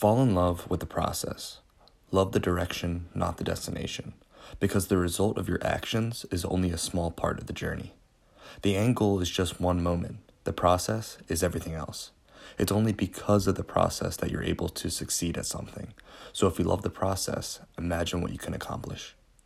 Fall in love with the process. Love the direction, not the destination, because the result of your actions is only a small part of the journey. The end goal is just one moment, the process is everything else. It's only because of the process that you're able to succeed at something. So if you love the process, imagine what you can accomplish.